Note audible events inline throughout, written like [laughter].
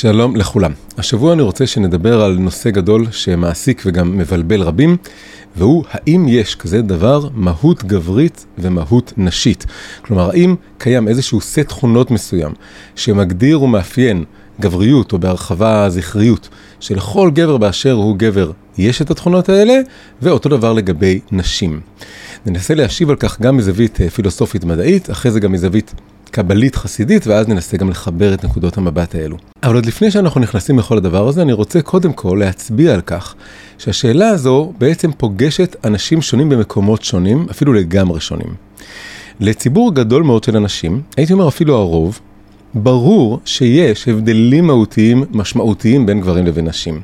שלום לכולם. השבוע אני רוצה שנדבר על נושא גדול שמעסיק וגם מבלבל רבים, והוא האם יש כזה דבר מהות גברית ומהות נשית. כלומר, האם קיים איזשהו סט תכונות מסוים שמגדיר ומאפיין גבריות או בהרחבה זכריות, שלכל גבר באשר הוא גבר יש את התכונות האלה, ואותו דבר לגבי נשים. ננסה להשיב על כך גם מזווית אה, פילוסופית מדעית, אחרי זה גם מזווית קבלית חסידית, ואז ננסה גם לחבר את נקודות המבט האלו. אבל עוד לפני שאנחנו נכנסים לכל הדבר הזה, אני רוצה קודם כל להצביע על כך שהשאלה הזו בעצם פוגשת אנשים שונים במקומות שונים, אפילו לגמרי שונים. לציבור גדול מאוד של אנשים, הייתי אומר אפילו הרוב, ברור שיש הבדלים מהותיים משמעותיים בין גברים לבין נשים.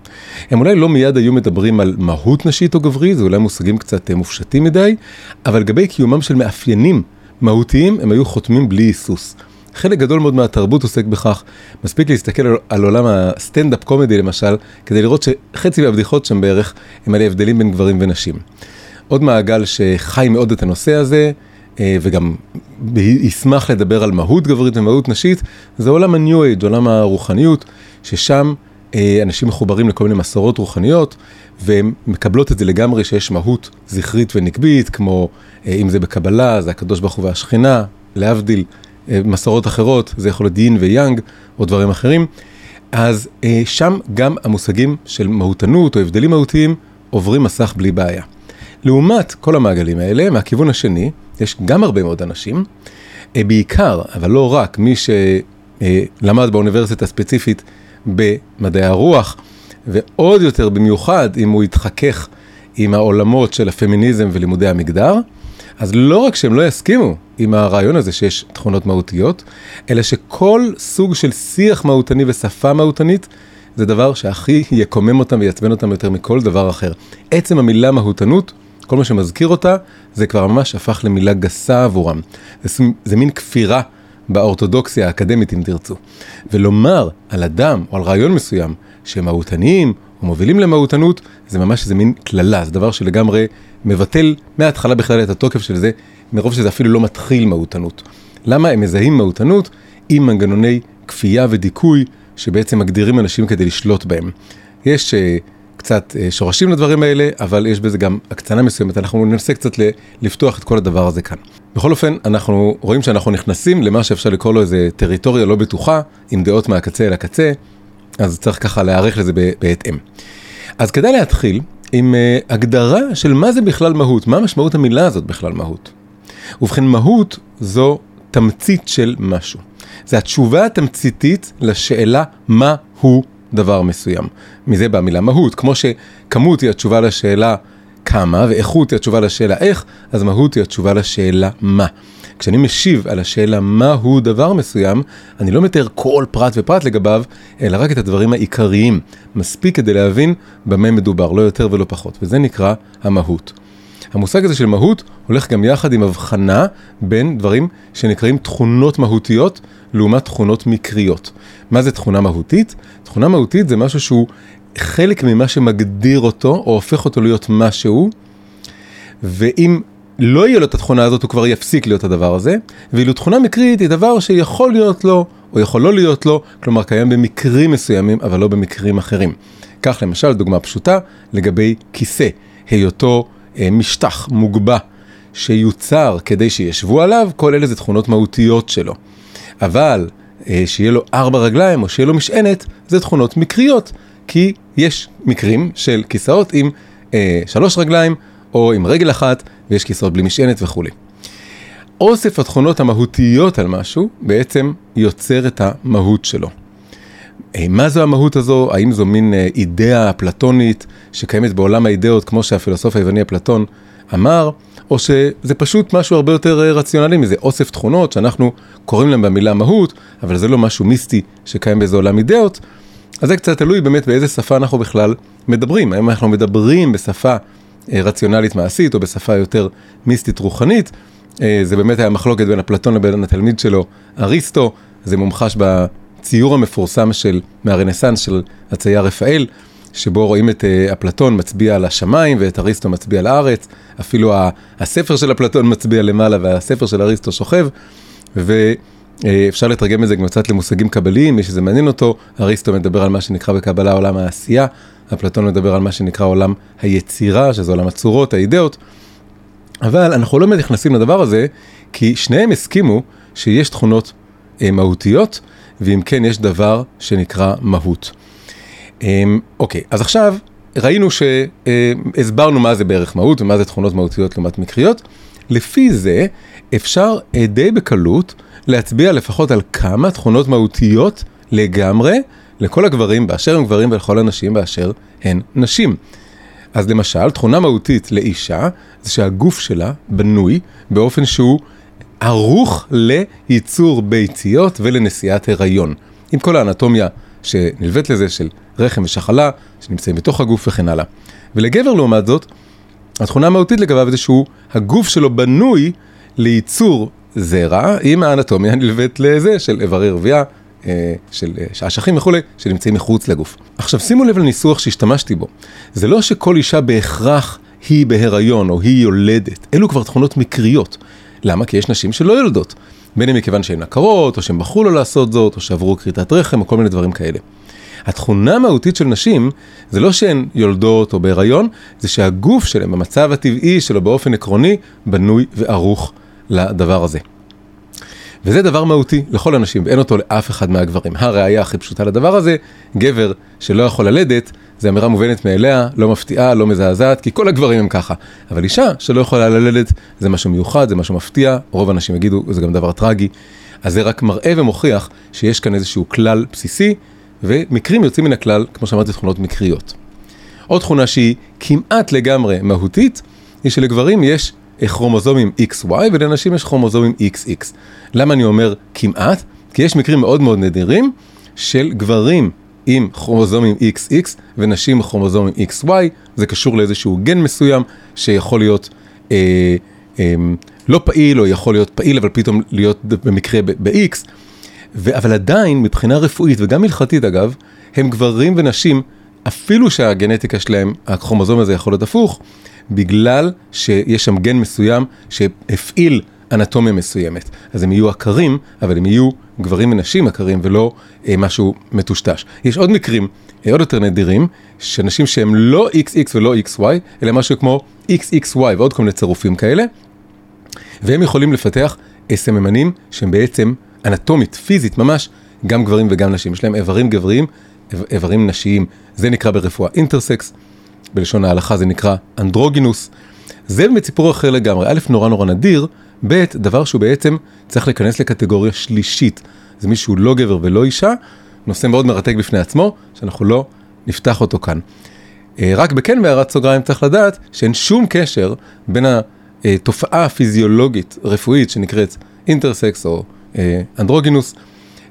הם אולי לא מיד היו מדברים על מהות נשית או גברי, זה אולי מושגים קצת מופשטים מדי, אבל לגבי קיומם של מאפיינים מהותיים הם היו חותמים בלי היסוס. חלק גדול מאוד מהתרבות עוסק בכך, מספיק להסתכל על, על עולם הסטנדאפ קומדי למשל, כדי לראות שחצי מהבדיחות שם בערך הם על ההבדלים בין גברים ונשים. עוד מעגל שחי מאוד את הנושא הזה, אה, וגם ישמח לדבר על מהות גברית ומהות נשית, זה עולם ה-New Age, עולם הרוחניות, ששם אנשים מחוברים לכל מיני מסורות רוחניות, והן מקבלות את זה לגמרי שיש מהות זכרית ונקבית, כמו אה, אם זה בקבלה, זה הקדוש ברוך הוא והשכינה, להבדיל מסורות אחרות, זה יכול להיות דין ויאנג או דברים אחרים. אז שם גם המושגים של מהותנות או הבדלים מהותיים עוברים מסך בלי בעיה. לעומת כל המעגלים האלה, מהכיוון השני, יש גם הרבה מאוד אנשים, אה, בעיקר, אבל לא רק, מי שלמד באוניברסיטה הספציפית במדעי הרוח, ועוד יותר במיוחד אם הוא יתחכך עם העולמות של הפמיניזם ולימודי המגדר, אז לא רק שהם לא יסכימו עם הרעיון הזה שיש תכונות מהותיות, אלא שכל סוג של שיח מהותני ושפה מהותנית זה דבר שהכי יקומם אותם ויעצבן אותם יותר מכל דבר אחר. עצם המילה מהותנות כל מה שמזכיר אותה, זה כבר ממש הפך למילה גסה עבורם. זה, זה מין כפירה באורתודוקסיה האקדמית, אם תרצו. ולומר על אדם או על רעיון מסוים שהם מהותניים או מובילים למהותנות, זה ממש איזה מין קללה, זה דבר שלגמרי מבטל מההתחלה בכלל את התוקף של זה, מרוב שזה אפילו לא מתחיל מהותנות. למה הם מזהים מהותנות עם מנגנוני כפייה ודיכוי שבעצם מגדירים אנשים כדי לשלוט בהם. יש uh, קצת אה, שורשים לדברים האלה, אבל יש בזה גם הקצנה מסוימת, אנחנו ננסה קצת לפתוח את כל הדבר הזה כאן. בכל אופן, אנחנו רואים שאנחנו נכנסים למה שאפשר לקרוא לו איזה טריטוריה לא בטוחה, עם דעות מהקצה אל הקצה, אז צריך ככה להיערך לזה בהתאם. אז כדאי להתחיל עם אה, הגדרה של מה זה בכלל מהות, מה משמעות המילה הזאת בכלל מהות. ובכן, מהות זו תמצית של משהו. זה התשובה התמציתית לשאלה מה הוא דבר מסוים. מזה באה המילה מהות, כמו שכמות היא התשובה לשאלה כמה, ואיכות היא התשובה לשאלה איך, אז מהות היא התשובה לשאלה מה. כשאני משיב על השאלה מהו דבר מסוים, אני לא מתאר כל פרט ופרט לגביו, אלא רק את הדברים העיקריים. מספיק כדי להבין במה מדובר, לא יותר ולא פחות, וזה נקרא המהות. המושג הזה של מהות הולך גם יחד עם הבחנה בין דברים שנקראים תכונות מהותיות לעומת תכונות מקריות. מה זה תכונה מהותית? תכונה מהותית זה משהו שהוא חלק ממה שמגדיר אותו, או הופך אותו להיות משהו, ואם לא יהיה לו את התכונה הזאת, הוא כבר יפסיק להיות הדבר הזה, ואילו תכונה מקרית היא דבר שיכול להיות לו, או יכול לא להיות לו, כלומר קיים במקרים מסוימים, אבל לא במקרים אחרים. כך למשל, דוגמה פשוטה, לגבי כיסא, היותו משטח מוגבע שיוצר כדי שישבו עליו, כל אלה זה תכונות מהותיות שלו. אבל אה, שיהיה לו ארבע רגליים או שיהיה לו משענת, זה תכונות מקריות, כי יש מקרים של כיסאות עם אה, שלוש רגליים או עם רגל אחת, ויש כיסאות בלי משענת וכולי. אוסף התכונות המהותיות על משהו בעצם יוצר את המהות שלו. אה, מה זו המהות הזו? האם זו מין אה, אידאה אפלטונית שקיימת בעולם האידאות, כמו שהפילוסוף היווני אפלטון אמר, או שזה פשוט משהו הרבה יותר אה, רציונלי מזה, אוסף תכונות שאנחנו קוראים להם במילה מהות, אבל זה לא משהו מיסטי שקיים באיזה עולם אידאות. אז זה קצת תלוי באמת באיזה שפה אנחנו בכלל מדברים, האם אנחנו מדברים בשפה רציונלית מעשית או בשפה יותר מיסטית רוחנית. זה באמת היה מחלוקת בין אפלטון לבין התלמיד שלו, אריסטו, זה מומחש ב... הציור המפורסם של, מהרנסאנס של הצייר רפאל, שבו רואים את uh, אפלטון מצביע על השמיים ואת אריסטו מצביע על הארץ, אפילו הספר של אפלטון מצביע למעלה והספר של אריסטו שוכב, ו... אה, לתרגם את זה גם קצת למושגים קבליים, מי שזה מעניין אותו, אריסטו מדבר על מה שנקרא בקבלה עולם העשייה, אפלטון מדבר על מה שנקרא עולם היצירה, שזה עולם הצורות, האידאות, אבל אנחנו לא באמת נכנסים לדבר הזה, כי שניהם הסכימו שיש תכונות אה, מהותיות, ואם כן יש דבר שנקרא מהות. אה, אוקיי, אז עכשיו ראינו שהסברנו מה זה בערך מהות ומה זה תכונות מהותיות לעומת מקריות. לפי זה אפשר אה, די בקלות להצביע לפחות על כמה תכונות מהותיות לגמרי לכל הגברים באשר הם גברים ולכל הנשים באשר הן נשים. אז למשל, תכונה מהותית לאישה זה שהגוף שלה בנוי באופן שהוא ערוך לייצור ביציות ולנשיאת הריון. עם כל האנטומיה שנלווית לזה של רחם ושחלה שנמצאים בתוך הגוף וכן הלאה. ולגבר לעומת זאת, התכונה המהותית לגביו זה שהוא, הגוף שלו בנוי לייצור זרע עם האנטומיה הנלווית לזה של איברי רבייה, אה, של אה, אשכים וכולי, שנמצאים מחוץ לגוף. עכשיו שימו לב לניסוח שהשתמשתי בו. זה לא שכל אישה בהכרח היא בהיריון או היא יולדת, אלו כבר תכונות מקריות. למה? כי יש נשים שלא יולדות. בין אם מכיוון שהן עקרות, או שהן בחרו לא לעשות זאת, או שעברו כריתת רחם, או כל מיני דברים כאלה. התכונה המהותית של נשים זה לא שהן יולדות או בהיריון, זה שהגוף שלהן במצב הטבעי שלו באופן עקרוני בנוי וערוך לדבר הזה. וזה דבר מהותי לכל הנשים ואין אותו לאף אחד מהגברים. הראיה הכי פשוטה לדבר הזה, גבר שלא יכול ללדת, זה אמירה מובנת מאליה, לא מפתיעה, לא מזעזעת, כי כל הגברים הם ככה. אבל אישה שלא יכולה ללדת, זה משהו מיוחד, זה משהו מפתיע, רוב האנשים יגידו, זה גם דבר טרגי. אז זה רק מראה ומוכיח שיש כאן איזשהו כלל בסיסי, ומקרים יוצאים מן הכלל, כמו שאמרתי, תכונות מקריות. עוד תכונה שהיא כמעט לגמרי מהותית, היא שלגברים יש כרומוזומים XY ולנשים יש כרומוזומים XX. למה אני אומר כמעט? כי יש מקרים מאוד מאוד נדירים של גברים עם כרומוזומים XX ונשים עם כרומוזומים XY, זה קשור לאיזשהו גן מסוים שיכול להיות אה, אה, לא פעיל או יכול להיות פעיל אבל פתאום להיות במקרה ב-X, אבל עדיין מבחינה רפואית וגם הלכתית אגב, הם גברים ונשים, אפילו שהגנטיקה שלהם, הכרומוזום הזה יכול להיות הפוך, בגלל שיש שם גן מסוים שהפעיל אנטומיה מסוימת. אז הם יהיו עקרים, אבל הם יהיו גברים ונשים עקרים ולא אה, משהו מטושטש. יש עוד מקרים, אה, עוד יותר נדירים, שאנשים שהם לא XX ולא XY, אלא משהו כמו XXY ועוד כל מיני צירופים כאלה, והם יכולים לפתח אה, סממנים שהם בעצם אנטומית, פיזית ממש, גם גברים וגם נשים. יש להם איברים גבריים, איברים נשיים. זה נקרא ברפואה אינטרסקס, בלשון ההלכה זה נקרא אנדרוגינוס. זה באמת סיפור אחר לגמרי. א', נורא נורא נדיר, ב', דבר שהוא בעצם צריך להיכנס לקטגוריה שלישית. זה מישהו לא גבר ולא אישה, נושא מאוד מרתק בפני עצמו, שאנחנו לא נפתח אותו כאן. אה, רק בכן בהערת סוגריים צריך לדעת שאין שום קשר בין התופעה הפיזיולוגית רפואית שנקראת אינטרסקס או אה, אנדרוגינוס,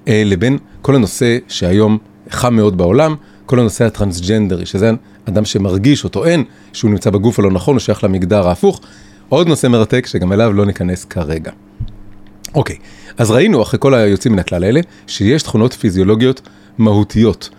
אה, לבין כל הנושא שהיום חם מאוד בעולם, כל הנושא הטרנסג'נדרי, שזה אדם שמרגיש או טוען שהוא נמצא בגוף הלא נכון, הוא שייך למגדר ההפוך. עוד נושא מרתק שגם אליו לא ניכנס כרגע. אוקיי, אז ראינו אחרי כל היוצאים מן הכלל האלה, שיש תכונות פיזיולוגיות מהותיות.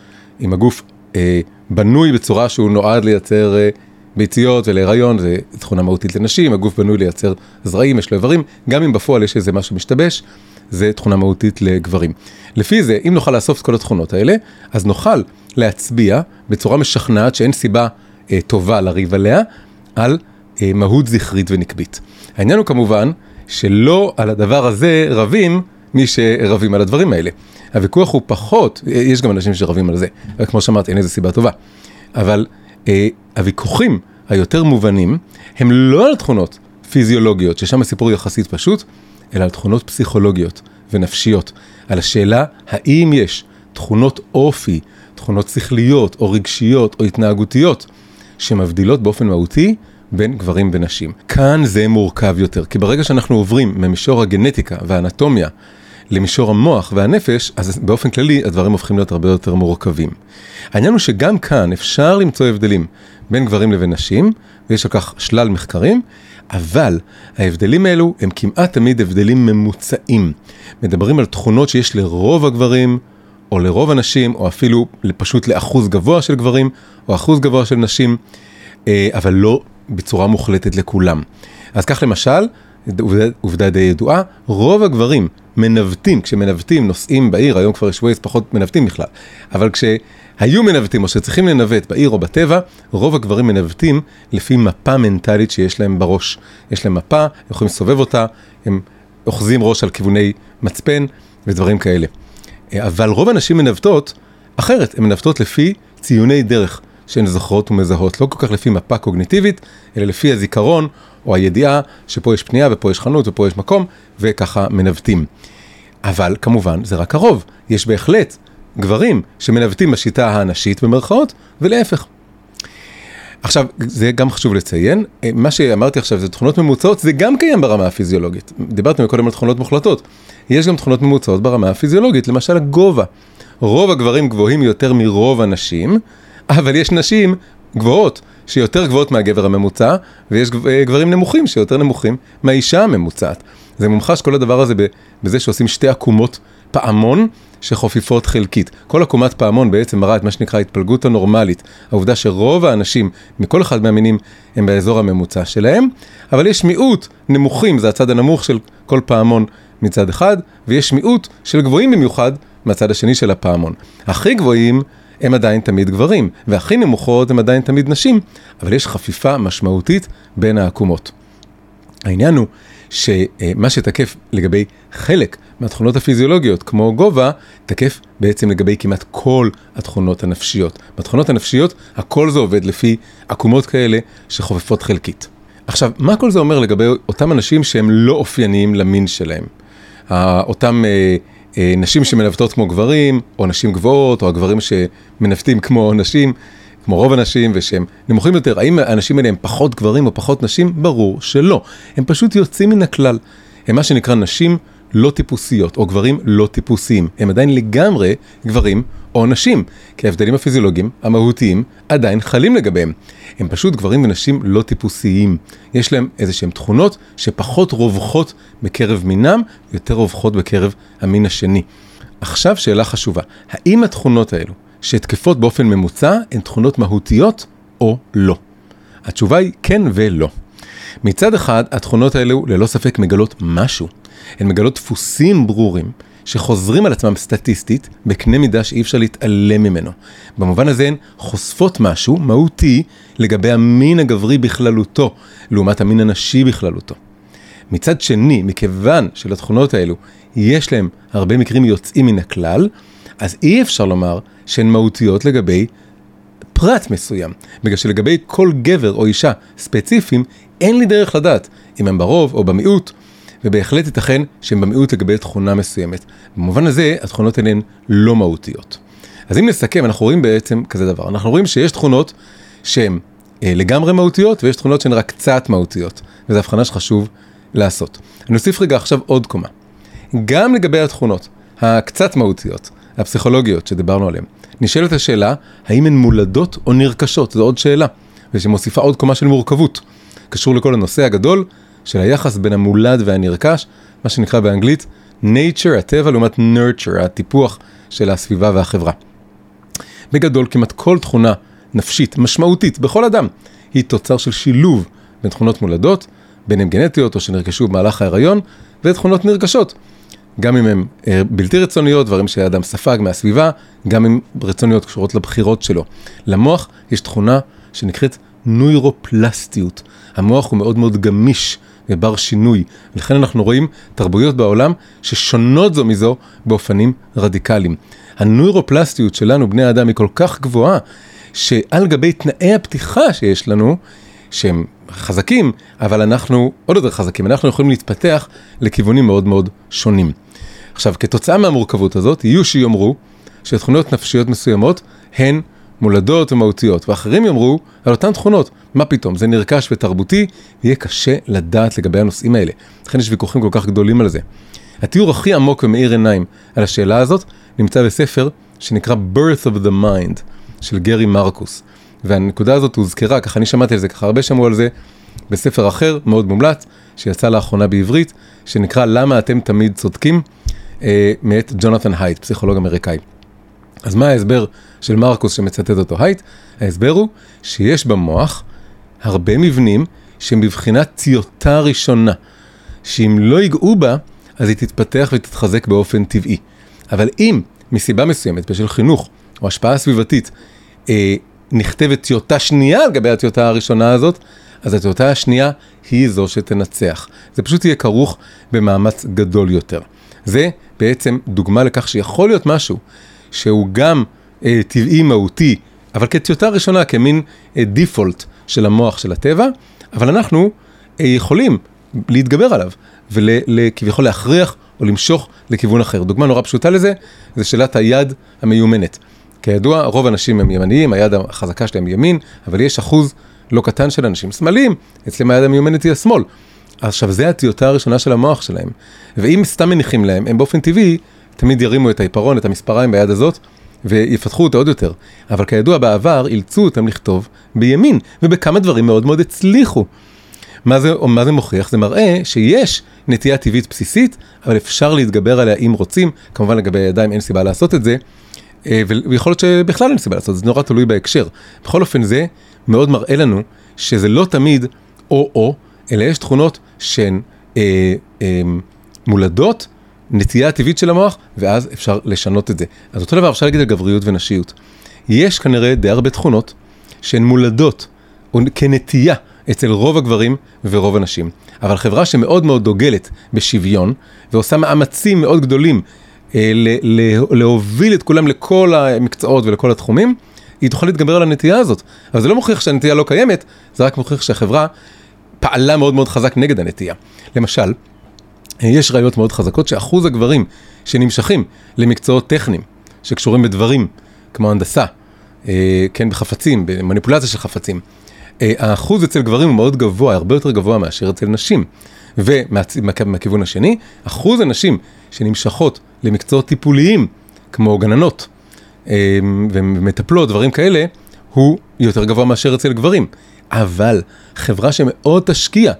אם הגוף אה, בנוי בצורה שהוא נועד לייצר אה, ביציות ולהיריון, זה תכונה מהותית לנשים, הגוף בנוי לייצר זרעים, יש לו איברים, גם אם בפועל יש איזה משהו משתבש, זה תכונה מהותית לגברים. לפי זה, אם נוכל לאסוף את כל התכונות האלה, אז נוכל להצביע בצורה משכנעת שאין סיבה אה, טובה לריב עליה, על מהות זכרית ונקבית. העניין הוא כמובן שלא על הדבר הזה רבים מי שרבים על הדברים האלה. הוויכוח הוא פחות, אה, יש גם אנשים שרבים על זה, כמו שאמרתי, אין איזה סיבה טובה. אבל אה, הוויכוחים היותר מובנים הם לא על תכונות פיזיולוגיות, ששם הסיפור יחסית פשוט, אלא על תכונות פסיכולוגיות ונפשיות, על השאלה האם יש תכונות אופי, תכונות שכליות או רגשיות או התנהגותיות שמבדילות באופן מהותי בין גברים ונשים. כאן זה מורכב יותר, כי ברגע שאנחנו עוברים ממישור הגנטיקה והאנטומיה למישור המוח והנפש, אז באופן כללי הדברים הופכים להיות הרבה יותר מורכבים. העניין הוא שגם כאן אפשר למצוא הבדלים בין גברים לבין נשים, ויש על כך שלל מחקרים, אבל ההבדלים האלו הם כמעט תמיד הבדלים ממוצעים. מדברים על תכונות שיש לרוב הגברים, או לרוב הנשים, או אפילו פשוט לאחוז גבוה של גברים, או אחוז גבוה של נשים, אה, אבל לא בצורה מוחלטת לכולם. אז כך למשל, עובדה די ידועה, רוב הגברים מנווטים, כשמנווטים נוסעים בעיר, היום כבר יש ווייז פחות מנווטים בכלל, אבל כשהיו מנווטים או שצריכים לנווט בעיר או בטבע, רוב הגברים מנווטים לפי מפה מנטלית שיש להם בראש. יש להם מפה, הם יכולים לסובב אותה, הם אוחזים ראש על כיווני מצפן ודברים כאלה. אבל רוב הנשים מנווטות אחרת, הן מנווטות לפי ציוני דרך שהן זוכרות ומזהות, לא כל כך לפי מפה קוגניטיבית, אלא לפי הזיכרון או הידיעה שפה יש פנייה ופה יש חנות ופה יש מקום, וככה מנווטים. אבל כמובן זה רק הרוב, יש בהחלט גברים שמנווטים בשיטה הנשית במרכאות, ולהפך. עכשיו, זה גם חשוב לציין, מה שאמרתי עכשיו זה תכונות ממוצעות, זה גם קיים ברמה הפיזיולוגית. דיברתם קודם על תכונות מוחלטות. יש גם תכונות ממוצעות ברמה הפיזיולוגית, למשל הגובה. רוב הגברים גבוהים יותר מרוב הנשים, אבל יש נשים גבוהות שיותר גבוהות מהגבר הממוצע, ויש גברים נמוכים שיותר נמוכים מהאישה הממוצעת. זה מומחש כל הדבר הזה בזה שעושים שתי עקומות פעמון שחופיפות חלקית. כל עקומת פעמון בעצם מראה את מה שנקרא התפלגות הנורמלית. העובדה שרוב האנשים מכל אחד מהמינים הם באזור הממוצע שלהם, אבל יש מיעוט נמוכים, זה הצד הנמוך של כל פעמון מצד אחד, ויש מיעוט של גבוהים במיוחד מהצד השני של הפעמון. הכי גבוהים הם עדיין תמיד גברים, והכי נמוכות הם עדיין תמיד נשים, אבל יש חפיפה משמעותית בין העקומות. העניין הוא שמה שתקף לגבי חלק מהתכונות הפיזיולוגיות, כמו גובה, תקף בעצם לגבי כמעט כל התכונות הנפשיות. בתכונות הנפשיות, הכל זה עובד לפי עקומות כאלה שחופפות חלקית. עכשיו, מה כל זה אומר לגבי אותם אנשים שהם לא אופייניים למין שלהם? אותם אה, נשים שמנווטות כמו גברים, או נשים גבוהות, או הגברים שמנווטים כמו נשים, כמו רוב הנשים, ושהם נמוכים יותר. האם האנשים האלה הם פחות גברים או פחות נשים? ברור שלא. הם פשוט יוצאים מן הכלל. הם מה שנקרא נשים לא טיפוסיות, או גברים לא טיפוסיים. הם עדיין לגמרי גברים או נשים, כי ההבדלים הפיזיולוגיים, המהותיים, עדיין חלים לגביהם. הם פשוט גברים ונשים לא טיפוסיים. יש להם איזה שהם תכונות שפחות רווחות בקרב מינם, יותר רווחות בקרב המין השני. עכשיו שאלה חשובה, האם התכונות האלו שתקפות באופן ממוצע הן תכונות מהותיות או לא? התשובה היא כן ולא. מצד אחד, התכונות האלו ללא ספק מגלות משהו. הן מגלות דפוסים ברורים שחוזרים על עצמם סטטיסטית בקנה מידה שאי אפשר להתעלם ממנו. במובן הזה הן חושפות משהו מהותי לגבי המין הגברי בכללותו, לעומת המין הנשי בכללותו. מצד שני, מכיוון שלתכונות האלו יש להם הרבה מקרים יוצאים מן הכלל, אז אי אפשר לומר שהן מהותיות לגבי פרט מסוים, בגלל שלגבי כל גבר או אישה ספציפיים, אין לי דרך לדעת אם הם ברוב או במיעוט, ובהחלט ייתכן שהם במיעוט לגבי תכונה מסוימת. במובן הזה, התכונות האלה הן לא מהותיות. אז אם נסכם, אנחנו רואים בעצם כזה דבר. אנחנו רואים שיש תכונות שהן אה, לגמרי מהותיות, ויש תכונות שהן רק קצת מהותיות, וזו הבחנה שחשוב לעשות. אני אוסיף רגע עכשיו עוד קומה. גם לגבי התכונות הקצת מהותיות, הפסיכולוגיות שדיברנו עליהן, נשאלת השאלה, האם הן מולדות או נרכשות? זו עוד שאלה, ושמוסיפה עוד קומה של מורכבות. קשור לכל הנושא הגדול של היחס בין המולד והנרכש, מה שנקרא באנגלית nature, הטבע, לעומת nurture, הטיפוח של הסביבה והחברה. בגדול, כמעט כל תכונה נפשית משמעותית בכל אדם היא תוצר של שילוב בין תכונות מולדות, בין הן גנטיות או שנרכשו במהלך ההיריון, ותכונות נרכשות. גם אם הן אה, בלתי רצוניות, דברים שהאדם ספג מהסביבה, גם אם רצוניות קשורות לבחירות שלו. למוח יש תכונה שנקראת נוירופלסטיות. המוח הוא מאוד מאוד גמיש ובר שינוי, ולכן אנחנו רואים תרבויות בעולם ששונות זו מזו באופנים רדיקליים. הנוירופלסטיות שלנו, בני האדם, היא כל כך גבוהה, שעל גבי תנאי הפתיחה שיש לנו, שהם חזקים, אבל אנחנו עוד יותר חזקים, אנחנו יכולים להתפתח לכיוונים מאוד מאוד שונים. עכשיו, כתוצאה מהמורכבות הזאת, יהיו שיאמרו שתכונות נפשיות מסוימות הן מולדות ומהותיות, ואחרים יאמרו על אותן תכונות, מה פתאום, זה נרכש ותרבותי, יהיה קשה לדעת לגבי הנושאים האלה. לכן יש ויכוחים כל כך גדולים על זה. התיאור הכי עמוק ומאיר עיניים על השאלה הזאת נמצא בספר שנקרא birth of the mind של גרי מרקוס. והנקודה הזאת הוזכרה, ככה אני שמעתי על זה, ככה הרבה שמעו על זה, בספר אחר, מאוד מומלץ, שיצא לאחרונה בעברית, שנקרא למה אתם תמיד צודקים, אה, מאת ג'ונתן הייט, פסיכולוג אמריקאי. אז מה ההסבר של מרקוס שמצטט אותו הייט? ההסבר הוא שיש במוח הרבה מבנים שהם בבחינת טיוטה ראשונה, שאם לא ייגעו בה, אז היא תתפתח ותתחזק באופן טבעי. אבל אם מסיבה מסוימת, בשל חינוך או השפעה סביבתית, אה, נכתבת טיוטה שנייה על גבי הטיוטה הראשונה הזאת, אז הטיוטה השנייה היא זו שתנצח. זה פשוט יהיה כרוך במאמץ גדול יותר. זה בעצם דוגמה לכך שיכול להיות משהו שהוא גם אה, טבעי מהותי, אבל כטיוטה ראשונה, כמין אה, דיפולט של המוח של הטבע, אבל אנחנו אה, יכולים להתגבר עליו וכביכול להכריח או למשוך לכיוון אחר. דוגמה נורא פשוטה לזה, זה שאלת היד המיומנת. כידוע, רוב האנשים הם ימניים, היד החזקה שלהם ימין, אבל יש אחוז לא קטן של אנשים שמאליים, אצלם היד המיומנת היא השמאל. עכשיו, זה הטיוטה הראשונה של המוח שלהם. ואם סתם מניחים להם, הם באופן טבעי תמיד ירימו את העיפרון, את המספריים ביד הזאת, ויפתחו אותה עוד יותר. אבל כידוע, בעבר אילצו אותם לכתוב בימין, ובכמה דברים מאוד מאוד הצליחו. מה זה, מה זה מוכיח? זה מראה שיש נטייה טבעית בסיסית, אבל אפשר להתגבר עליה אם רוצים. כמובן לגבי הידיים אין סיבה לעשות את זה, אה, ויכול להיות שבכלל אין סיבה לעשות זה נורא תלוי בהקשר. בכל אופן זה מאוד מראה לנו שזה לא תמיד או-או, אלא יש תכונות שהן אה, אה, מולדות, נטייה טבעית של המוח, ואז אפשר לשנות את זה. אז אותו דבר אפשר להגיד על גבריות ונשיות. יש כנראה די הרבה תכונות שהן מולדות, כנטייה, אצל רוב הגברים ורוב הנשים. אבל חברה שמאוד מאוד דוגלת בשוויון, ועושה מאמצים מאוד גדולים אה, להוביל את כולם לכל המקצועות ולכל התחומים, היא תוכל להתגבר על הנטייה הזאת. אבל זה לא מוכיח שהנטייה לא קיימת, זה רק מוכיח שהחברה פעלה מאוד מאוד חזק נגד הנטייה. למשל, יש ראיות מאוד חזקות שאחוז הגברים שנמשכים למקצועות טכניים, שקשורים בדברים, כמו הנדסה, אה, כן, בחפצים, במניפולציה של חפצים, אה, האחוז אצל גברים הוא מאוד גבוה, הרבה יותר גבוה מאשר אצל נשים. ומהכיוון השני, אחוז הנשים שנמשכות למקצועות טיפוליים, כמו גננות אה, ומטפלות, דברים כאלה, הוא יותר גבוה מאשר אצל גברים. אבל חברה שמאוד תשקיע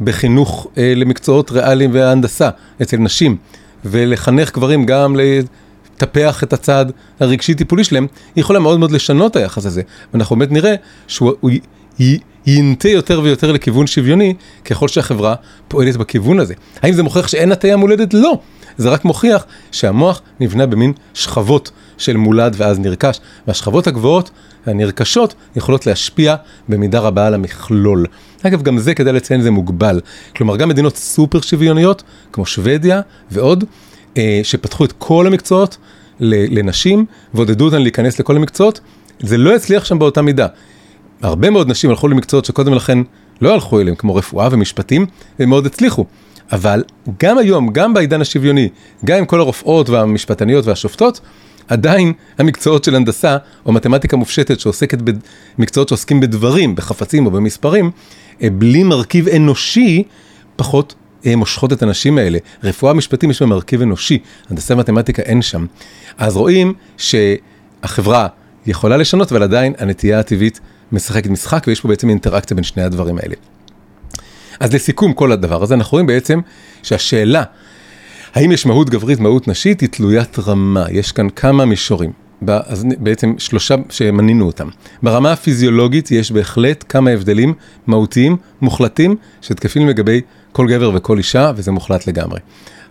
בחינוך אה, למקצועות ריאליים והנדסה אצל נשים, ולחנך גברים גם לטפח את הצד הרגשי-טיפולי שלהם, היא יכולה מאוד מאוד לשנות את היחס הזה. ואנחנו באמת נראה שהוא ינטה יותר ויותר לכיוון שוויוני, ככל שהחברה פועלת בכיוון הזה. האם זה מוכיח שאין הטיה מולדת? לא. זה רק מוכיח שהמוח נבנה במין שכבות של מולד ואז נרכש, והשכבות הגבוהות הנרכשות יכולות להשפיע במידה רבה על המכלול. אגב, גם זה, כדאי לציין, זה מוגבל. כלומר, גם מדינות סופר שוויוניות, כמו שוודיה ועוד, אה, שפתחו את כל המקצועות לנשים ועודדו אותן להיכנס לכל המקצועות, זה לא יצליח שם באותה מידה. הרבה מאוד נשים הלכו למקצועות שקודם לכן לא הלכו אליהם, כמו רפואה ומשפטים, והם מאוד הצליחו. אבל גם היום, גם בעידן השוויוני, גם עם כל הרופאות והמשפטניות והשופטות, עדיין המקצועות של הנדסה או מתמטיקה מופשטת שעוסקת במקצועות שעוסקים בדברים, בחפצים או במספרים, אה, בלי מרכיב אנושי, פחות אה, מושכות את הנשים האלה. רפואה משפטים יש בה מרכיב אנושי, הנדסה מתמטיקה אין שם. אז רואים שהחברה יכולה לשנות, אבל עדיין הנטייה הטבעית משחקת משחק, ויש פה בעצם אינטראקציה בין שני הדברים האלה. אז לסיכום כל הדבר הזה, אנחנו רואים בעצם שהשאלה האם יש מהות גברית, מהות נשית, היא תלוית רמה. יש כאן כמה מישורים. אז בעצם שלושה שמנינו אותם. ברמה הפיזיולוגית יש בהחלט כמה הבדלים מהותיים, מוחלטים, שתקפים לגבי כל גבר וכל אישה, וזה מוחלט לגמרי.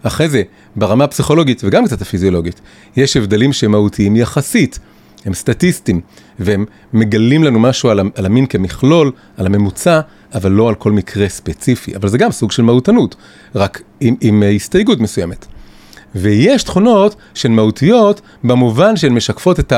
אחרי זה, ברמה הפסיכולוגית וגם קצת הפיזיולוגית, יש הבדלים שמהותיים יחסית. הם סטטיסטים, והם מגלים לנו משהו על המין כמכלול, על הממוצע, אבל לא על כל מקרה ספציפי. אבל זה גם סוג של מהותנות, רק עם, עם אה, הסתייגות מסוימת. ויש תכונות שהן מהותיות במובן שהן משקפות את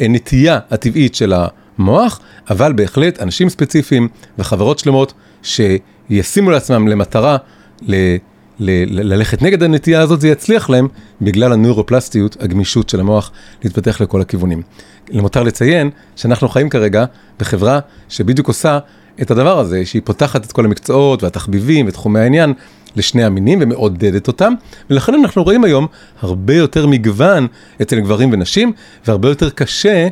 הנטייה הטבעית של המוח, אבל בהחלט אנשים ספציפיים וחברות שלמות שישימו לעצמם למטרה ל... ללכת נגד הנטייה הזאת, זה יצליח להם בגלל הנוירופלסטיות, הגמישות של המוח להתפתח לכל הכיוונים. למותר לציין שאנחנו חיים כרגע בחברה שבדיוק עושה את הדבר הזה, שהיא פותחת את כל המקצועות והתחביבים ותחומי העניין לשני המינים ומעודדת אותם, ולכן אנחנו רואים היום הרבה יותר מגוון אצל גברים ונשים, והרבה יותר קשה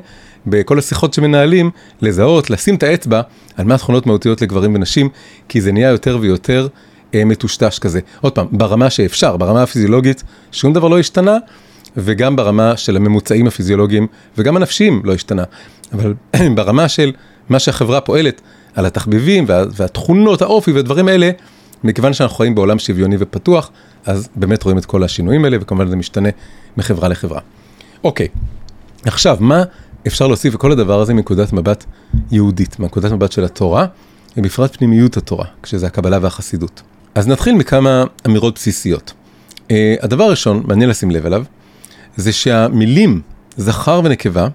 בכל השיחות שמנהלים לזהות, לשים את האצבע על מה התכונות מהותיות לגברים ונשים, כי זה נהיה יותר ויותר אה, מטושטש כזה. עוד פעם, ברמה שאפשר, ברמה הפיזיולוגית, שום דבר לא השתנה, וגם ברמה של הממוצעים הפיזיולוגיים, וגם הנפשיים לא השתנה. אבל [clears throat] ברמה של מה שהחברה פועלת על התחביבים וה, והתכונות, האופי והדברים האלה, מכיוון שאנחנו חיים בעולם שוויוני ופתוח, אז באמת רואים את כל השינויים האלה, וכמובן זה משתנה מחברה לחברה. אוקיי, עכשיו, מה אפשר להוסיף לכל הדבר הזה מנקודת מבט יהודית, מנקודת מבט של התורה, ובפרט פנימיות התורה, כשזה הקבלה והחסידות. אז נתחיל מכמה אמירות בסיסיות. Uh, הדבר הראשון, מעניין לשים לב אליו, זה שהמילים זכר ונקבה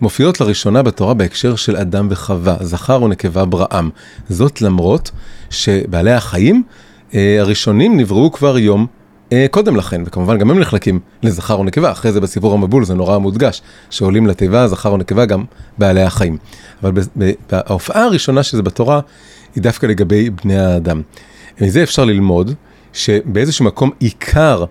מופיעות לראשונה בתורה בהקשר של אדם וחווה, זכר ונקבה בראם. זאת למרות שבעלי החיים uh, הראשונים נבראו כבר יום uh, קודם לכן, וכמובן גם הם נחלקים לזכר ונקבה, אחרי זה בסיפור המבול זה נורא מודגש, שעולים לתיבה זכר ונקבה גם בעלי החיים. אבל ההופעה הראשונה שזה בתורה היא דווקא לגבי בני האדם. מזה אפשר ללמוד שבאיזשהו מקום עיקר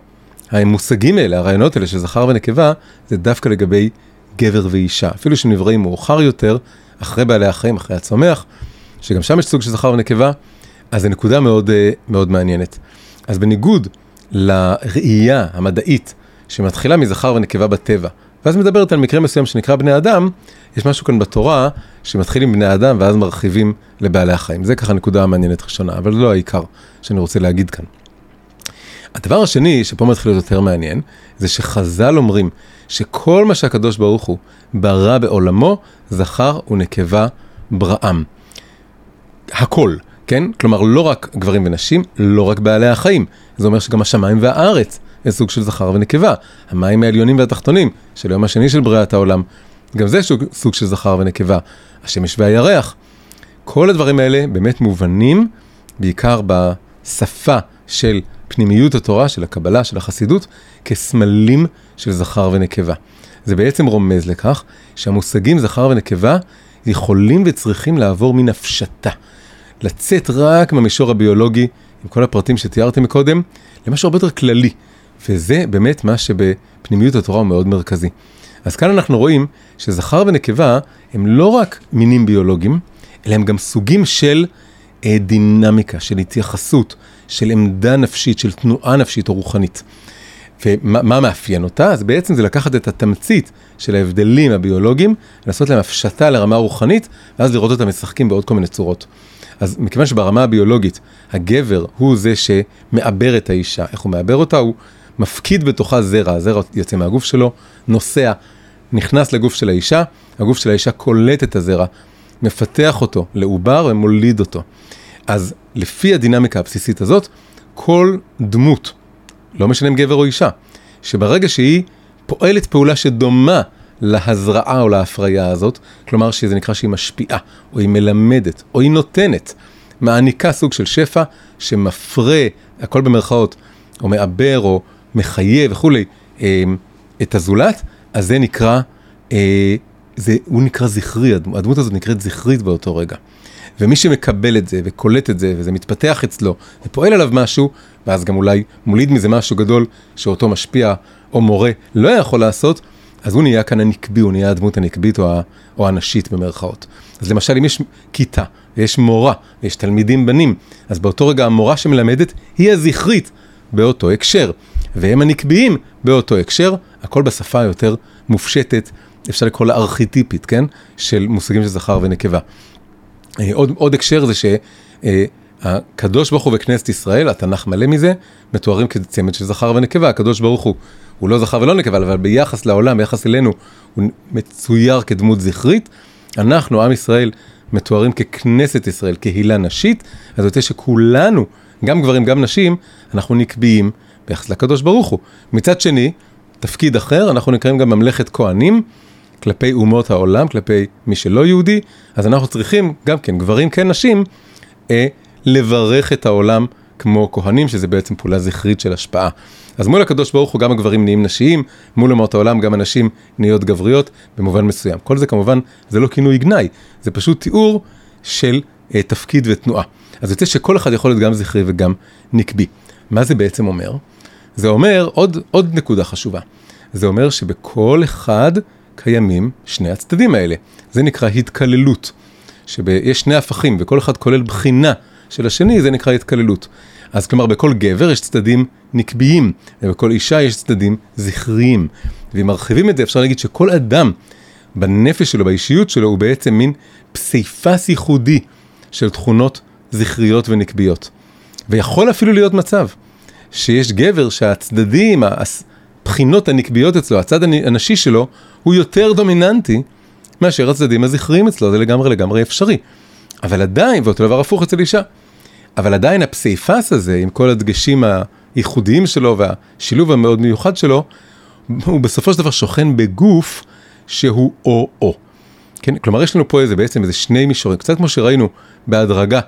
המושגים האלה, הרעיונות האלה של זכר ונקבה, זה דווקא לגבי גבר ואישה. אפילו שנבראים מאוחר יותר, אחרי בעלי החיים, אחרי הצומח, שגם שם יש סוג של זכר ונקבה, אז זו נקודה מאוד, אה, מאוד מעניינת. אז בניגוד לראייה המדעית שמתחילה מזכר ונקבה בטבע, ואז מדברת על מקרה מסוים שנקרא בני אדם, יש משהו כאן בתורה שמתחיל עם בני אדם ואז מרחיבים לבעלי החיים. זה ככה נקודה מעניינת ראשונה, אבל זה לא העיקר שאני רוצה להגיד כאן. הדבר השני, שפה מתחיל להיות יותר מעניין, זה שחז"ל אומרים שכל מה שהקדוש ברוך הוא ברא בעולמו, זכר ונקבה בראם. הכל, כן? כלומר, לא רק גברים ונשים, לא רק בעלי החיים. זה אומר שגם השמיים והארץ הם סוג של זכר ונקבה. המים העליונים והתחתונים של היום השני של בריאת העולם, גם זה סוג, סוג של זכר ונקבה. השמש והירח. כל הדברים האלה באמת מובנים בעיקר בשפה של פנימיות התורה, של הקבלה, של החסידות, כסמלים של זכר ונקבה. זה בעצם רומז לכך שהמושגים זכר ונקבה יכולים וצריכים לעבור מן הפשטה. לצאת רק מהמישור הביולוגי, עם כל הפרטים שתיארתי מקודם, למשהו הרבה יותר כללי. וזה באמת מה שבפנימיות התורה הוא מאוד מרכזי. אז כאן אנחנו רואים שזכר ונקבה הם לא רק מינים ביולוגיים, אלא הם גם סוגים של אה, דינמיקה, של התייחסות, של עמדה נפשית, של תנועה נפשית או רוחנית. ומה מאפיין אותה? אז בעצם זה לקחת את התמצית של ההבדלים הביולוגיים, לעשות להם הפשטה לרמה רוחנית, ואז לראות אותם משחקים בעוד כל מיני צורות. אז מכיוון שברמה הביולוגית, הגבר הוא זה שמעבר את האישה, איך הוא מעבר אותה? הוא מפקיד בתוכה זרע, הזרע יוצא מהגוף שלו, נוסע, נכנס לגוף של האישה, הגוף של האישה קולט את הזרע, מפתח אותו לעובר ומוליד אותו. אז לפי הדינמיקה הבסיסית הזאת, כל דמות, לא משנה אם גבר או אישה, שברגע שהיא פועלת פעולה שדומה להזרעה או להפריה הזאת, כלומר שזה נקרא שהיא משפיעה, או היא מלמדת, או היא נותנת, מעניקה סוג של שפע שמפרה, הכל במרכאות, או מעבר, או מחיה וכולי, אה, את הזולת, אז זה נקרא, אה, זה, הוא נקרא זכרי, הדמות הזאת נקראת זכרית באותו רגע. ומי שמקבל את זה וקולט את זה וזה מתפתח אצלו ופועל עליו משהו, ואז גם אולי מוליד מזה משהו גדול שאותו משפיע או מורה לא יכול לעשות, אז הוא נהיה כאן הנקבי, הוא נהיה הדמות הנקבית או, ה, או הנשית במרכאות. אז למשל אם יש כיתה ויש מורה ויש תלמידים בנים, אז באותו רגע המורה שמלמדת היא הזכרית באותו הקשר, והם הנקביים באותו הקשר, הכל בשפה היותר מופשטת, אפשר לקרוא לה ארכיטיפית, כן? של מושגים של זכר ונקבה. אה, עוד, עוד הקשר זה שהקדוש ברוך הוא וכנסת ישראל, התנ"ך מלא מזה, מתוארים כצמד של זכר ונקבה, הקדוש ברוך הוא, הוא לא זכר ולא נקבה, אבל ביחס לעולם, ביחס אלינו, הוא מצויר כדמות זכרית. אנחנו, עם ישראל, מתוארים ככנסת ישראל, קהילה נשית, אז יוצא שכולנו, גם גברים, גם נשים, אנחנו נקביים ביחס לקדוש ברוך הוא. מצד שני, תפקיד אחר, אנחנו נקראים גם ממלכת כהנים, כלפי אומות העולם, כלפי מי שלא יהודי, אז אנחנו צריכים, גם כן, גברים כן נשים, אה, לברך את העולם כמו כהנים, שזה בעצם פעולה זכרית של השפעה. אז מול הקדוש ברוך הוא גם הגברים נהיים נשיים, מול אומות העולם גם הנשים נהיות גבריות במובן מסוים. כל זה כמובן, זה לא כינוי גנאי, זה פשוט תיאור של אה, תפקיד ותנועה. אז יוצא שכל אחד יכול להיות גם זכרי וגם נקבי. מה זה בעצם אומר? זה אומר עוד, עוד נקודה חשובה. זה אומר שבכל אחד קיימים שני הצדדים האלה. זה נקרא התקללות. שיש שני הפכים וכל אחד כולל בחינה של השני, זה נקרא התקללות. אז כלומר, בכל גבר יש צדדים נקביים, ובכל אישה יש צדדים זכריים. ואם מרחיבים את זה, אפשר להגיד שכל אדם, בנפש שלו, באישיות שלו, הוא בעצם מין פסיפס ייחודי של תכונות זכריות ונקביות. ויכול אפילו להיות מצב שיש גבר שהצדדים, הבחינות הנקביות אצלו, הצד הנשי שלו, הוא יותר דומיננטי מאשר הצדדים הזכריים אצלו, זה לגמרי לגמרי אפשרי. אבל עדיין, ואותו דבר הפוך אצל אישה, אבל עדיין הפסיפס הזה, עם כל הדגשים הייחודיים שלו והשילוב המאוד מיוחד שלו, הוא בסופו של דבר שוכן בגוף שהוא או-או. כן? כלומר, יש לנו פה איזה בעצם איזה שני מישורים, קצת כמו שראינו בהדרגה,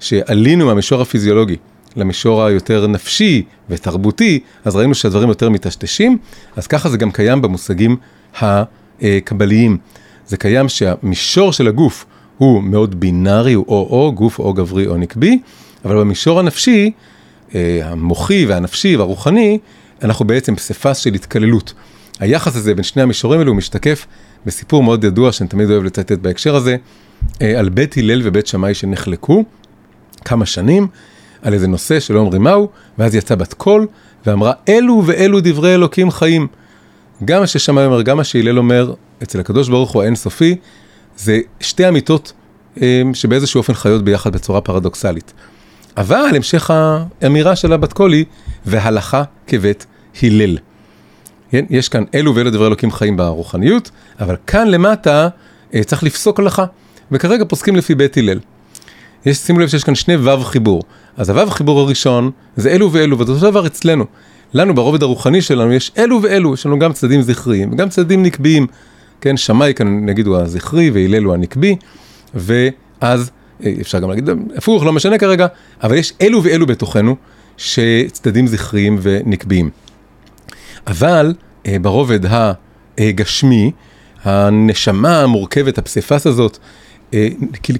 שעלינו מהמישור הפיזיולוגי למישור היותר נפשי ותרבותי, אז ראינו שהדברים יותר מטשטשים, אז ככה זה גם קיים במושגים הקבליים. זה קיים שהמישור של הגוף הוא מאוד בינארי, הוא או-או, גוף או גברי או נקבי, אבל במישור הנפשי, אה, המוחי והנפשי והרוחני, אנחנו בעצם פסיפס של התקללות. היחס הזה בין שני המישורים האלו משתקף בסיפור מאוד ידוע שאני תמיד אוהב לצטט בהקשר הזה, אה, על בית הלל ובית שמאי שנחלקו כמה שנים על איזה נושא שלא אומרים מהו, ואז יצאה בת קול ואמרה אלו ואלו דברי אלוקים חיים. גם מה ששמאי אומר, גם מה שהלל אומר, אצל הקדוש ברוך הוא האינסופי, זה שתי אמיתות אה, שבאיזשהו אופן חיות ביחד בצורה פרדוקסלית. אבל המשך האמירה של הבת קול היא, והלכה כבית הלל. כן? יש כאן אלו ואלו דברי אלוקים חיים ברוחניות, אבל כאן למטה אה, צריך לפסוק הלכה, וכרגע פוסקים לפי בית הלל. יש, שימו לב שיש כאן שני וו חיבור. אז הוו חיבור הראשון זה אלו ואלו, ואותו דבר אצלנו. לנו ברובד הרוחני שלנו יש אלו ואלו, יש לנו גם צדדים זכריים וגם צדדים נקביים. כן, שמאי כאן נגיד הוא הזכרי והלל הוא הנקבי, ואז אה, אפשר גם להגיד הפוך, לא משנה כרגע, אבל יש אלו ואלו בתוכנו שצדדים זכריים ונקביים. אבל אה, ברובד הגשמי, הנשמה המורכבת, הפסיפס הזאת,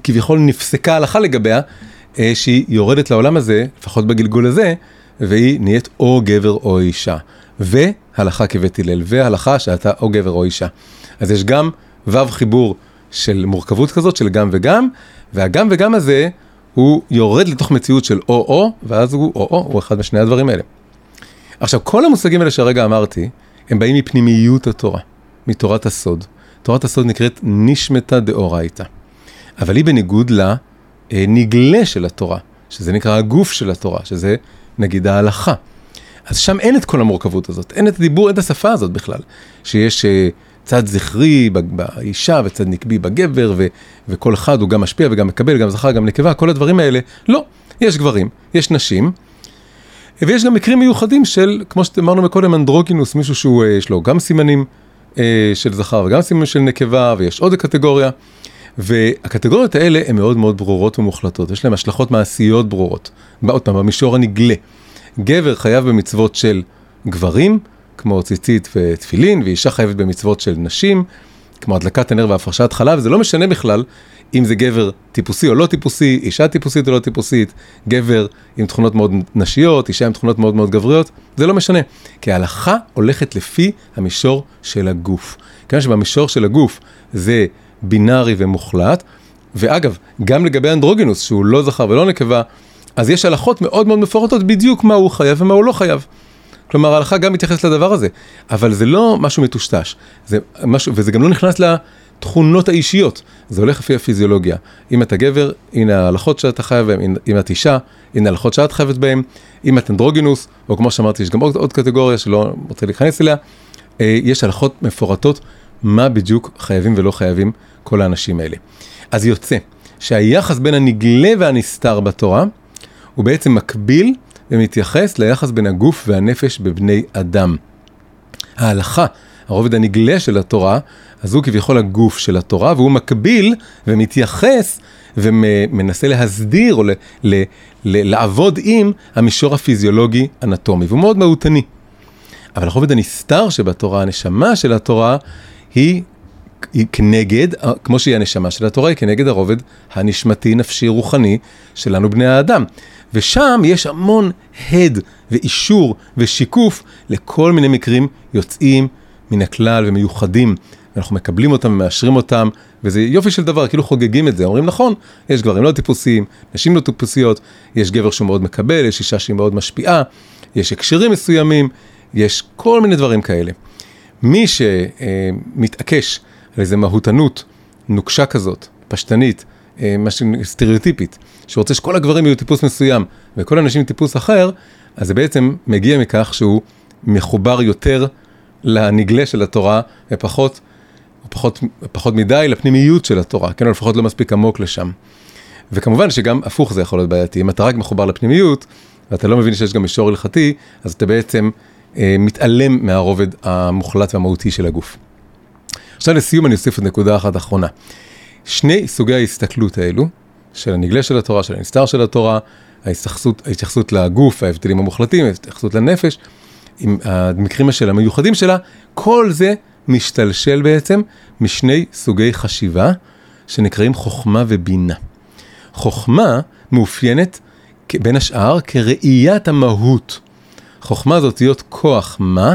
כביכול נפסקה הלכה לגביה, אה, שהיא יורדת לעולם הזה, לפחות בגלגול הזה, והיא נהיית או גבר או אישה. והלכה כבית הלל, והלכה שאתה או גבר או אישה. אז יש גם וו חיבור של מורכבות כזאת, של גם וגם, והגם וגם הזה, הוא יורד לתוך מציאות של או-או, ואז הוא או-או, הוא אחד משני הדברים האלה. עכשיו, כל המושגים האלה שהרגע אמרתי, הם באים מפנימיות התורה, מתורת הסוד. תורת הסוד נקראת נשמתא דאורייתא. אבל היא בניגוד לנגלה של התורה, שזה נקרא הגוף של התורה, שזה נגיד ההלכה. אז שם אין את כל המורכבות הזאת, אין את הדיבור, אין את השפה הזאת בכלל, שיש אה, צד זכרי באישה וצד נקבי בגבר, ו- וכל אחד הוא גם משפיע וגם מקבל, גם זכר, גם נקבה, כל הדברים האלה. לא, יש גברים, יש נשים, ויש גם מקרים מיוחדים של, כמו שאמרנו מקודם, אנדרוגינוס, מישהו שהוא, אה, יש לו גם סימנים אה, של זכר וגם סימנים של נקבה, ויש עוד קטגוריה. והקטגוריות האלה הן מאוד מאוד ברורות ומוחלטות, יש להן השלכות מעשיות ברורות. עוד פעם, במישור הנגלה. גבר חייב במצוות של גברים, כמו ציצית ותפילין, ואישה חייבת במצוות של נשים, כמו הדלקת הנר והפרשת חלב, זה לא משנה בכלל אם זה גבר טיפוסי או לא טיפוסי, אישה טיפוסית או לא טיפוסית, גבר עם תכונות מאוד נשיות, אישה עם תכונות מאוד מאוד גבריות, זה לא משנה. כי ההלכה הולכת לפי המישור של הגוף. כיוון שבמישור של הגוף זה בינארי ומוחלט, ואגב, גם לגבי אנדרוגינוס, שהוא לא זכר ולא נקבה, אז יש הלכות מאוד מאוד מפורטות בדיוק מה הוא חייב ומה הוא לא חייב. כלומר, ההלכה גם מתייחסת לדבר הזה, אבל זה לא משהו מטושטש, זה משהו, וזה גם לא נכנס לתכונות האישיות, זה הולך לפי הפיזיולוגיה. אם אתה גבר, הנה ההלכות שאתה חייב בהן, אם את אישה, הנה ההלכות שאת חייבת בהן, אם את אנדרוגינוס, או כמו שאמרתי, יש גם עוד, עוד קטגוריה שלא רוצה להיכנס אליה, אה, יש הלכות מפורטות מה בדיוק חייבים ולא חייבים כל האנשים האלה. אז יוצא שהיחס בין הנגלה והנסתר בתורה, הוא בעצם מקביל ומתייחס ליחס בין הגוף והנפש בבני אדם. ההלכה, הרובד הנגלה של התורה, אז הוא כביכול הגוף של התורה, והוא מקביל ומתייחס ומנסה להסדיר או ל, ל, ל, לעבוד עם המישור הפיזיולוגי אנטומי, והוא מאוד מהותני. אבל הרובד הנסתר שבתורה, הנשמה של התורה, היא, היא כנגד, כמו שהיא הנשמה של התורה, היא כנגד הרובד הנשמתי, נפשי, רוחני שלנו בני האדם. ושם יש המון הד ואישור ושיקוף לכל מיני מקרים יוצאים מן הכלל ומיוחדים. אנחנו מקבלים אותם ומאשרים אותם, וזה יופי של דבר, כאילו חוגגים את זה. אומרים, נכון, יש גברים לא טיפוסיים, נשים לא טיפוסיות, יש גבר שהוא מאוד מקבל, יש אישה שהיא מאוד משפיעה, יש הקשרים מסוימים, יש כל מיני דברים כאלה. מי שמתעקש על איזה מהותנות נוקשה כזאת, פשטנית, אה, סטריאוטיפית, שרוצה שכל הגברים יהיו טיפוס מסוים וכל הנשים טיפוס אחר, אז זה בעצם מגיע מכך שהוא מחובר יותר לנגלה של התורה ופחות פחות, פחות מדי לפנימיות של התורה, כן, או לפחות לא מספיק עמוק לשם. וכמובן שגם הפוך זה יכול להיות בעייתי, אם אתה רק מחובר לפנימיות, ואתה לא מבין שיש גם מישור הלכתי, אז אתה בעצם מתעלם מהרובד המוחלט והמהותי של הגוף. עכשיו לסיום אני אוסיף עוד נקודה אחת אחרונה. שני סוגי ההסתכלות האלו, של הנגלה של התורה, של הנסתר של התורה, ההתייחסות, ההתייחסות לגוף, ההבדלים המוחלטים, ההתייחסות לנפש, עם המקרים של המיוחדים שלה, כל זה משתלשל בעצם משני סוגי חשיבה שנקראים חוכמה ובינה. חוכמה מאופיינת בין השאר כראיית המהות. חוכמה זאת להיות כוח מה,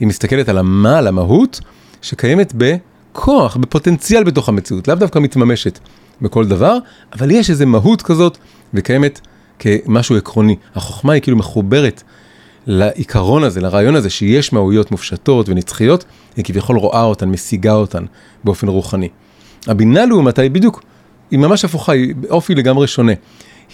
היא מסתכלת על המה, על המהות, שקיימת בכוח, בפוטנציאל בתוך המציאות, לאו דווקא מתממשת בכל דבר, אבל יש איזו מהות כזאת וקיימת כמשהו עקרוני. החוכמה היא כאילו מחוברת לעיקרון הזה, לרעיון הזה שיש מהויות מופשטות ונצחיות, היא כביכול רואה אותן, משיגה אותן באופן רוחני. הבינה לעומתה היא בדיוק, היא ממש הפוכה, היא באופי לגמרי שונה.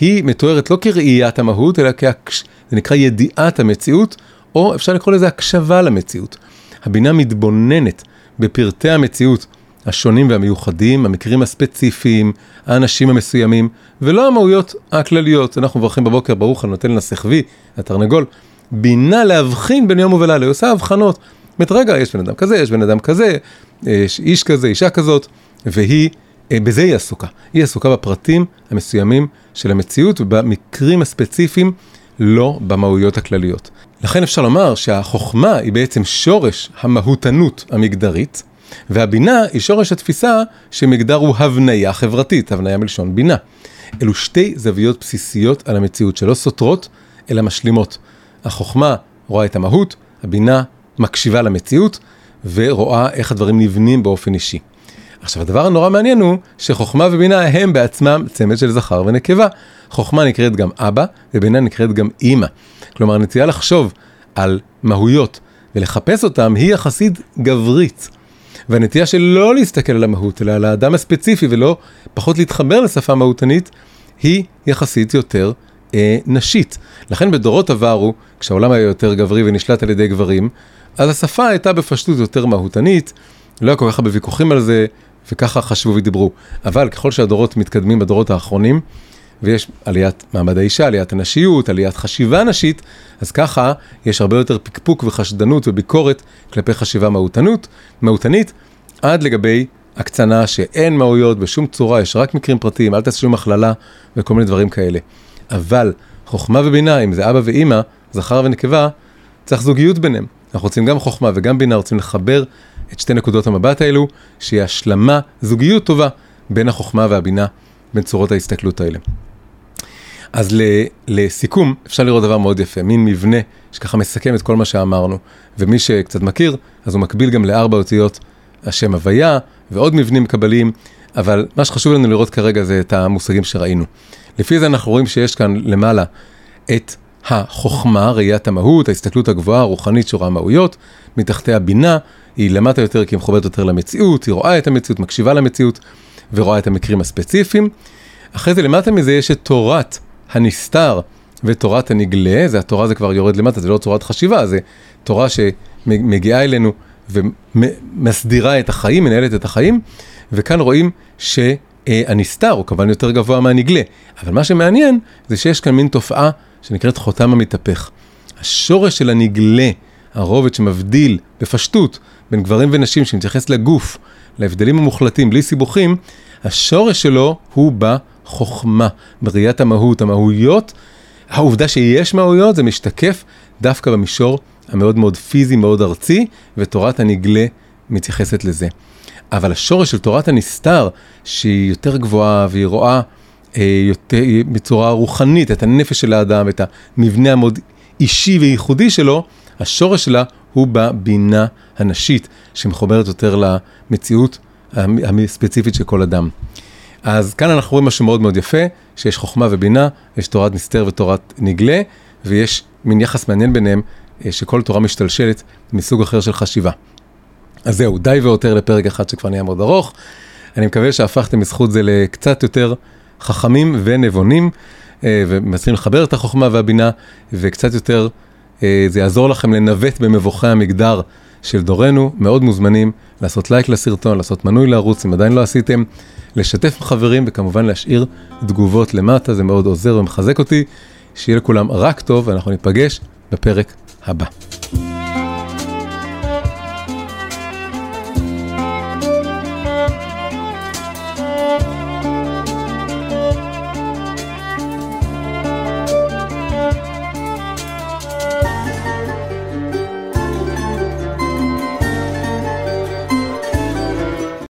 היא מתוארת לא כראיית המהות, אלא כהקש... זה נקרא ידיעת המציאות, או אפשר לקרוא לזה הקשבה למציאות. הבינה מתבוננת בפרטי המציאות השונים והמיוחדים, המקרים הספציפיים, האנשים המסוימים, ולא המהויות הכלליות. אנחנו מברכים בבוקר, ברוך הנותן לסחבי, התרנגול, בינה להבחין בין יום ובלילה, היא עושה הבחנות. זאת אומרת, רגע, יש בן אדם כזה, יש בן אדם כזה, יש איש כזה, אישה כזאת, והיא, בזה היא עסוקה. היא עסוקה בפרטים המסוימים של המציאות ובמקרים הספציפיים, לא במהויות הכלליות. לכן אפשר לומר שהחוכמה היא בעצם שורש המהותנות המגדרית, והבינה היא שורש התפיסה שמגדר הוא הבניה חברתית, הבניה מלשון בינה. אלו שתי זוויות בסיסיות על המציאות שלא סותרות, אלא משלימות. החוכמה רואה את המהות, הבינה מקשיבה למציאות ורואה איך הדברים נבנים באופן אישי. עכשיו הדבר הנורא מעניין הוא שחוכמה ובינה הם בעצמם צמד של זכר ונקבה. חוכמה נקראת גם אבא ובינה נקראת גם אימא. כלומר הנטייה לחשוב על מהויות ולחפש אותם היא יחסית גברית. והנטייה של לא להסתכל על המהות אלא על האדם הספציפי ולא פחות להתחבר לשפה מהותנית היא יחסית יותר אה, נשית. לכן בדורות עברו, כשהעולם היה יותר גברי ונשלט על ידי גברים, אז השפה הייתה בפשטות יותר מהותנית, לא היה כל כך הרבה ויכוחים על זה, וככה חשבו ודיברו. אבל ככל שהדורות מתקדמים בדורות האחרונים, ויש עליית מעמד האישה, עליית הנשיות, עליית חשיבה נשית, אז ככה יש הרבה יותר פקפוק וחשדנות וביקורת כלפי חשיבה מהותנות, מהותנית, עד לגבי הקצנה שאין מהויות בשום צורה, יש רק מקרים פרטיים, אל תעשו שום הכללה וכל מיני דברים כאלה. אבל חוכמה ובינה, אם זה אבא ואימא, זכר ונקבה, צריך זוגיות ביניהם. אנחנו רוצים גם חוכמה וגם בינה, רוצים לחבר את שתי נקודות המבט האלו, שיהיה השלמה, זוגיות טובה בין החוכמה והבינה, בין צורות ההסתכלות האלה. אז לסיכום, אפשר לראות דבר מאוד יפה, מין מבנה שככה מסכם את כל מה שאמרנו, ומי שקצת מכיר, אז הוא מקביל גם לארבע אותיות השם הוויה, ועוד מבנים קבליים, אבל מה שחשוב לנו לראות כרגע זה את המושגים שראינו. לפי זה אנחנו רואים שיש כאן למעלה את החוכמה, ראיית המהות, ההסתכלות הגבוהה, הרוחנית שורה מהויות, מתחתיה בינה, היא למטה יותר כי היא מחוברת יותר למציאות, היא רואה את המציאות, מקשיבה למציאות ורואה את המקרים הספציפיים. אחרי זה למטה מזה יש את תורת הנסתר ותורת הנגלה, זה התורה זה כבר יורד למטה, זה לא תורת חשיבה, זה תורה שמגיעה אלינו ומסדירה את החיים, מנהלת את החיים, וכאן רואים ש... הנסתר הוא כמובן יותר גבוה מהנגלה, אבל מה שמעניין זה שיש כאן מין תופעה שנקראת חותם המתהפך. השורש של הנגלה, הרובד שמבדיל בפשטות בין גברים ונשים, שמתייחס לגוף, להבדלים המוחלטים, בלי סיבוכים, השורש שלו הוא בחוכמה, בראיית המהות, המהויות. העובדה שיש מהויות זה משתקף דווקא במישור המאוד מאוד פיזי, מאוד ארצי, ותורת הנגלה מתייחסת לזה. אבל השורש של תורת הנסתר, שהיא יותר גבוהה והיא רואה אה, יותר, בצורה רוחנית את הנפש של האדם, את המבנה המאוד אישי וייחודי שלו, השורש שלה הוא בבינה הנשית, שמחוברת יותר למציאות הספציפית של כל אדם. אז כאן אנחנו רואים משהו מאוד מאוד יפה, שיש חוכמה ובינה, יש תורת נסתר ותורת נגלה, ויש מין יחס מעניין ביניהם, אה, שכל תורה משתלשלת מסוג אחר של חשיבה. אז זהו, די ועותר לפרק אחד שכבר נהיה מאוד ארוך. אני מקווה שהפכתם בזכות זה לקצת יותר חכמים ונבונים, ומנסים לחבר את החוכמה והבינה, וקצת יותר זה יעזור לכם לנווט במבוכי המגדר של דורנו, מאוד מוזמנים לעשות לייק לסרטון, לעשות מנוי לערוץ אם עדיין לא עשיתם, לשתף עם חברים וכמובן להשאיר תגובות למטה, זה מאוד עוזר ומחזק אותי. שיהיה לכולם רק טוב ואנחנו ניפגש בפרק הבא.